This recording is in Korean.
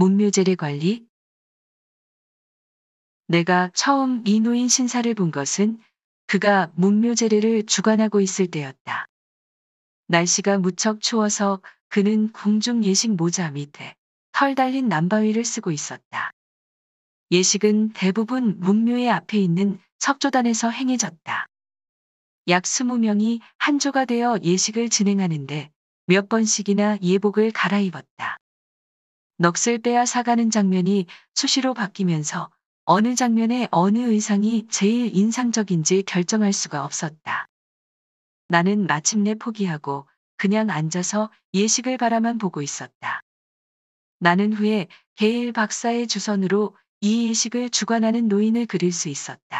문묘제례 관리? 내가 처음 이 노인 신사를 본 것은 그가 문묘제례를 주관하고 있을 때였다. 날씨가 무척 추워서 그는 궁중 예식 모자 밑에 털 달린 남바위를 쓰고 있었다. 예식은 대부분 문묘의 앞에 있는 석조단에서 행해졌다. 약 20명이 한조가 되어 예식을 진행하는데 몇 번씩이나 예복을 갈아입었다. 넋을 빼앗 사가는 장면이 수시로 바뀌면서 어느 장면의 어느 의상이 제일 인상적인지 결정할 수가 없었다. 나는 마침내 포기하고 그냥 앉아서 예식을 바라만 보고 있었다. 나는 후에 게일 박사의 주선으로 이 예식을 주관하는 노인을 그릴 수 있었다.